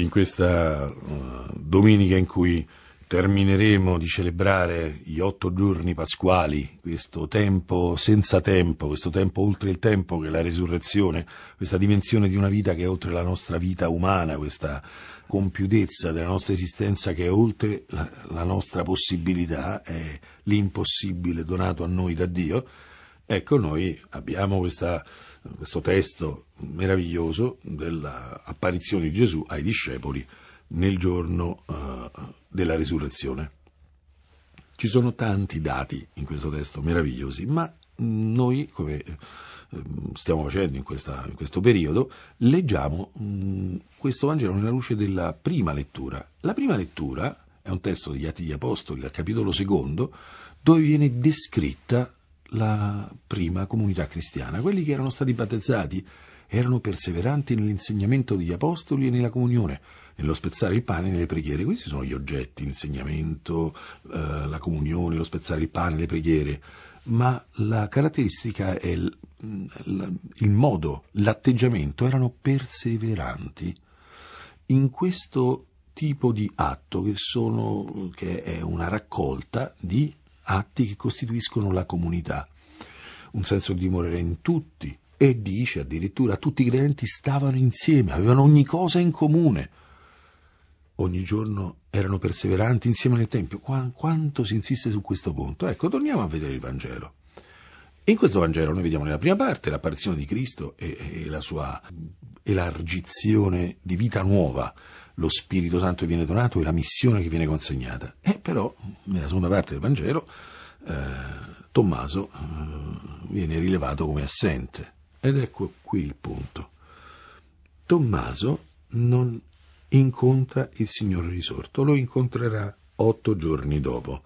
in questa uh, domenica in cui termineremo di celebrare gli otto giorni pasquali, questo tempo senza tempo, questo tempo oltre il tempo che è la resurrezione, questa dimensione di una vita che è oltre la nostra vita umana, questa compiutezza della nostra esistenza che è oltre la, la nostra possibilità, è l'impossibile donato a noi da Dio. Ecco, noi abbiamo questa, questo testo meraviglioso dell'apparizione di Gesù ai discepoli nel giorno uh, della risurrezione. Ci sono tanti dati in questo testo meravigliosi, ma noi, come ehm, stiamo facendo in, questa, in questo periodo, leggiamo mh, questo Vangelo nella luce della prima lettura. La prima lettura è un testo degli Atti degli Apostoli, al capitolo secondo, dove viene descritta la prima comunità cristiana, quelli che erano stati battezzati erano perseveranti nell'insegnamento degli apostoli e nella comunione, nello spezzare il pane e nelle preghiere. Questi sono gli oggetti, l'insegnamento, eh, la comunione, lo spezzare il pane, le preghiere. Ma la caratteristica è il, il modo, l'atteggiamento, erano perseveranti in questo tipo di atto che, sono, che è una raccolta di atti che costituiscono la comunità. Un senso di dimorare in tutti, e dice addirittura tutti i credenti stavano insieme, avevano ogni cosa in comune. Ogni giorno erano perseveranti insieme nel Tempio. quanto si insiste su questo punto? Ecco, torniamo a vedere il Vangelo. In questo Vangelo noi vediamo nella prima parte l'apparizione di Cristo e, e la sua elargizione di vita nuova, lo Spirito Santo che viene donato e la missione che viene consegnata. E però, nella seconda parte del Vangelo, eh, Tommaso eh, viene rilevato come assente. Ed ecco qui il punto. Tommaso non incontra il Signore risorto, lo incontrerà otto giorni dopo,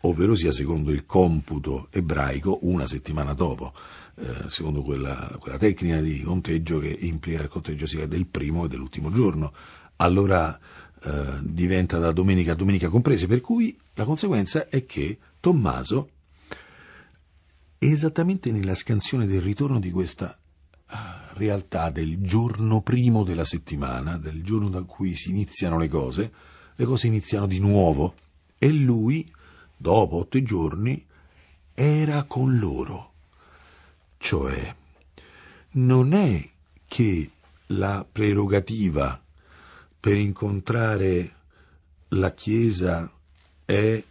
ovvero sia secondo il computo ebraico una settimana dopo, eh, secondo quella, quella, tecnica di conteggio che implica il conteggio sia del primo e dell'ultimo giorno. Allora eh, diventa da domenica a domenica comprese, per cui la conseguenza è che Tommaso esattamente nella scansione del ritorno di questa ah, realtà del giorno primo della settimana, del giorno da cui si iniziano le cose, le cose iniziano di nuovo e lui, dopo otto giorni, era con loro. Cioè, non è che la prerogativa per incontrare la Chiesa è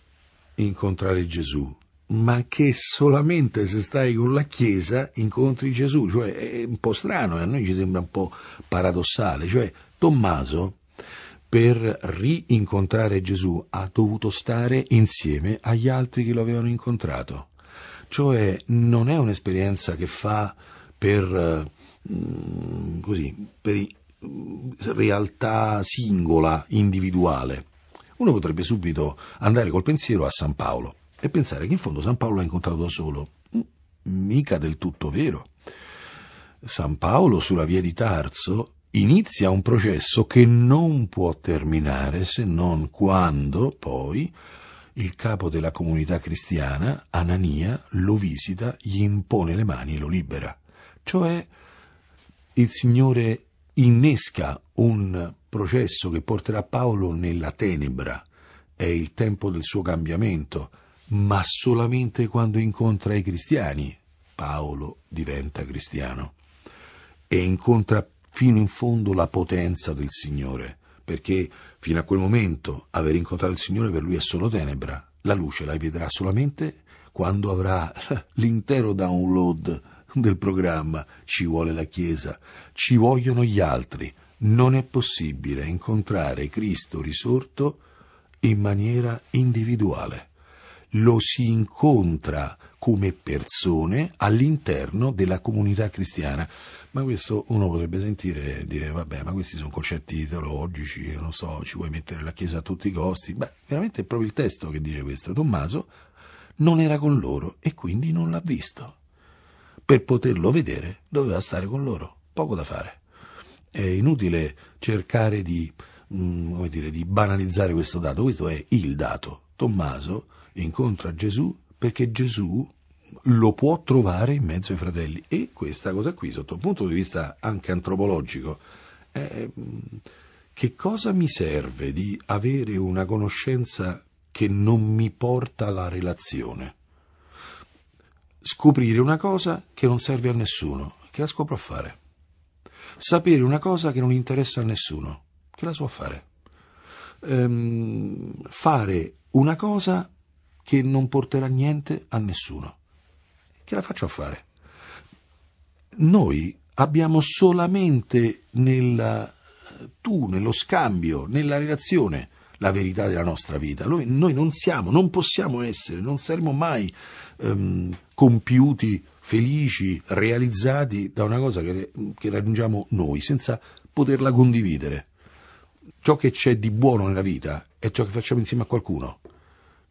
incontrare Gesù, ma che solamente se stai con la Chiesa incontri Gesù, cioè è un po' strano e a noi ci sembra un po' paradossale, cioè Tommaso per rincontrare Gesù ha dovuto stare insieme agli altri che lo avevano incontrato, cioè non è un'esperienza che fa per, mm, così, per realtà singola, individuale. Uno potrebbe subito andare col pensiero a San Paolo e pensare che in fondo San Paolo l'ha incontrato da solo. Mm, mica del tutto vero. San Paolo sulla via di Tarso inizia un processo che non può terminare se non quando poi il capo della comunità cristiana, Anania, lo visita, gli impone le mani e lo libera. Cioè il Signore innesca un processo che porterà Paolo nella tenebra. È il tempo del suo cambiamento ma solamente quando incontra i cristiani Paolo diventa cristiano e incontra fino in fondo la potenza del Signore, perché fino a quel momento aver incontrato il Signore per lui è solo tenebra, la luce la vedrà solamente quando avrà l'intero download del programma, ci vuole la Chiesa, ci vogliono gli altri, non è possibile incontrare Cristo risorto in maniera individuale lo si incontra come persone all'interno della comunità cristiana. Ma questo uno potrebbe sentire e dire, vabbè, ma questi sono concetti teologici, non so, ci vuoi mettere la Chiesa a tutti i costi? Beh, veramente è proprio il testo che dice questo. Tommaso non era con loro e quindi non l'ha visto. Per poterlo vedere doveva stare con loro, poco da fare. È inutile cercare di, mm, dire, di banalizzare questo dato, questo è il dato. Tommaso incontra Gesù perché Gesù lo può trovare in mezzo ai fratelli e questa cosa qui sotto un punto di vista anche antropologico è, che cosa mi serve di avere una conoscenza che non mi porta alla relazione? Scoprire una cosa che non serve a nessuno, che la scopro a fare. Sapere una cosa che non interessa a nessuno, che la so fare. Ehm, fare una cosa che non porterà niente a nessuno, che la faccio a fare. Noi abbiamo solamente nella, tu, nello scambio, nella relazione, la verità della nostra vita. Noi, non siamo, non possiamo essere, non saremo mai um, compiuti, felici, realizzati da una cosa che, che raggiungiamo noi, senza poterla condividere. Ciò che c'è di buono nella vita è ciò che facciamo insieme a qualcuno.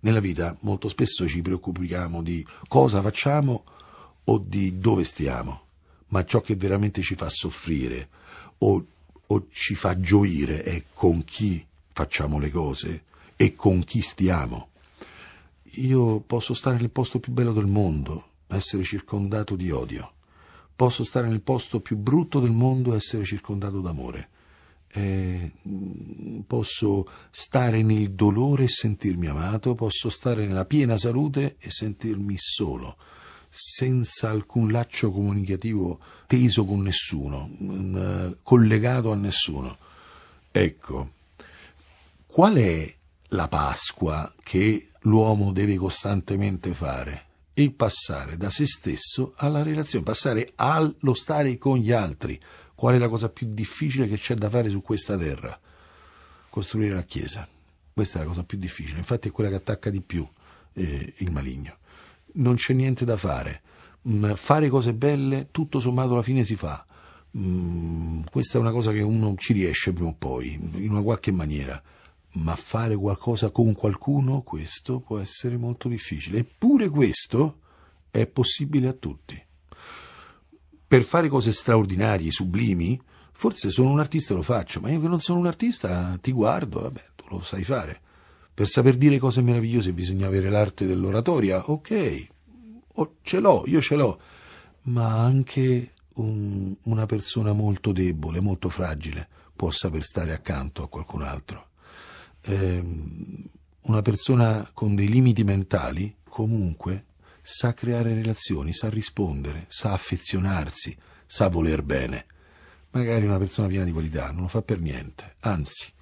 Nella vita molto spesso ci preoccupiamo di cosa facciamo o di dove stiamo, ma ciò che veramente ci fa soffrire o, o ci fa gioire è con chi facciamo le cose e con chi stiamo. Io posso stare nel posto più bello del mondo, essere circondato di odio. Posso stare nel posto più brutto del mondo essere circondato d'amore. Eh, posso stare nel dolore e sentirmi amato, posso stare nella piena salute e sentirmi solo, senza alcun laccio comunicativo teso con nessuno, mh, collegato a nessuno. Ecco, qual è la Pasqua che l'uomo deve costantemente fare? Il passare da se stesso alla relazione, passare allo stare con gli altri. Qual è la cosa più difficile che c'è da fare su questa terra? Costruire la Chiesa. Questa è la cosa più difficile, infatti è quella che attacca di più eh, il maligno. Non c'è niente da fare. Mm, fare cose belle, tutto sommato alla fine si fa. Mm, questa è una cosa che uno ci riesce prima o poi, in una qualche maniera ma fare qualcosa con qualcuno, questo può essere molto difficile. Eppure questo è possibile a tutti. Per fare cose straordinarie, sublimi, forse sono un artista e lo faccio, ma io che non sono un artista ti guardo, vabbè, tu lo sai fare. Per saper dire cose meravigliose bisogna avere l'arte dell'oratoria, ok, oh, ce l'ho, io ce l'ho, ma anche un, una persona molto debole, molto fragile può saper stare accanto a qualcun altro eh, una persona con dei limiti mentali comunque sa creare relazioni, sa rispondere, sa affezionarsi, sa voler bene. Magari una persona piena di qualità non lo fa per niente, anzi,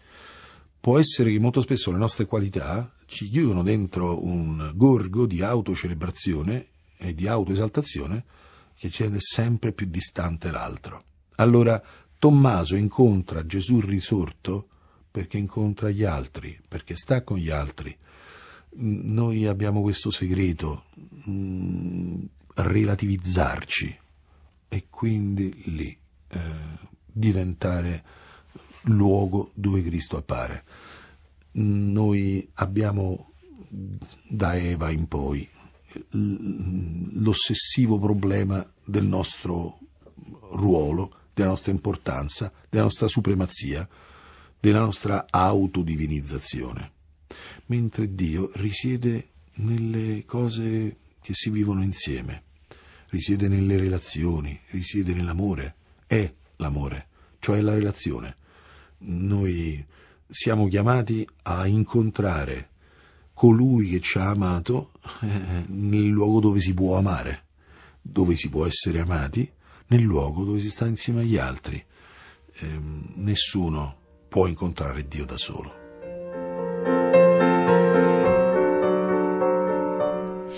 può essere che molto spesso le nostre qualità ci chiudono dentro un gorgo di autocelebrazione e di autoesaltazione che ci rende sempre più distante l'altro. Allora Tommaso incontra Gesù risorto perché incontra gli altri, perché sta con gli altri. Noi abbiamo questo segreto, mh, mm, relativizzarci e quindi lì eh, diventare luogo dove Cristo appare. Noi abbiamo da Eva in poi l'ossessivo problema del nostro ruolo, della nostra importanza, della nostra supremazia, della nostra autodivinizzazione, mentre Dio risiede nelle cose che si vivono insieme, risiede nelle relazioni, risiede nell'amore, è l'amore, cioè la relazione. Noi siamo chiamati a incontrare colui che ci ha amato eh, nel luogo dove si può amare, dove si può essere amati, nel luogo dove si sta insieme agli altri. Eh, nessuno può incontrare Dio da solo.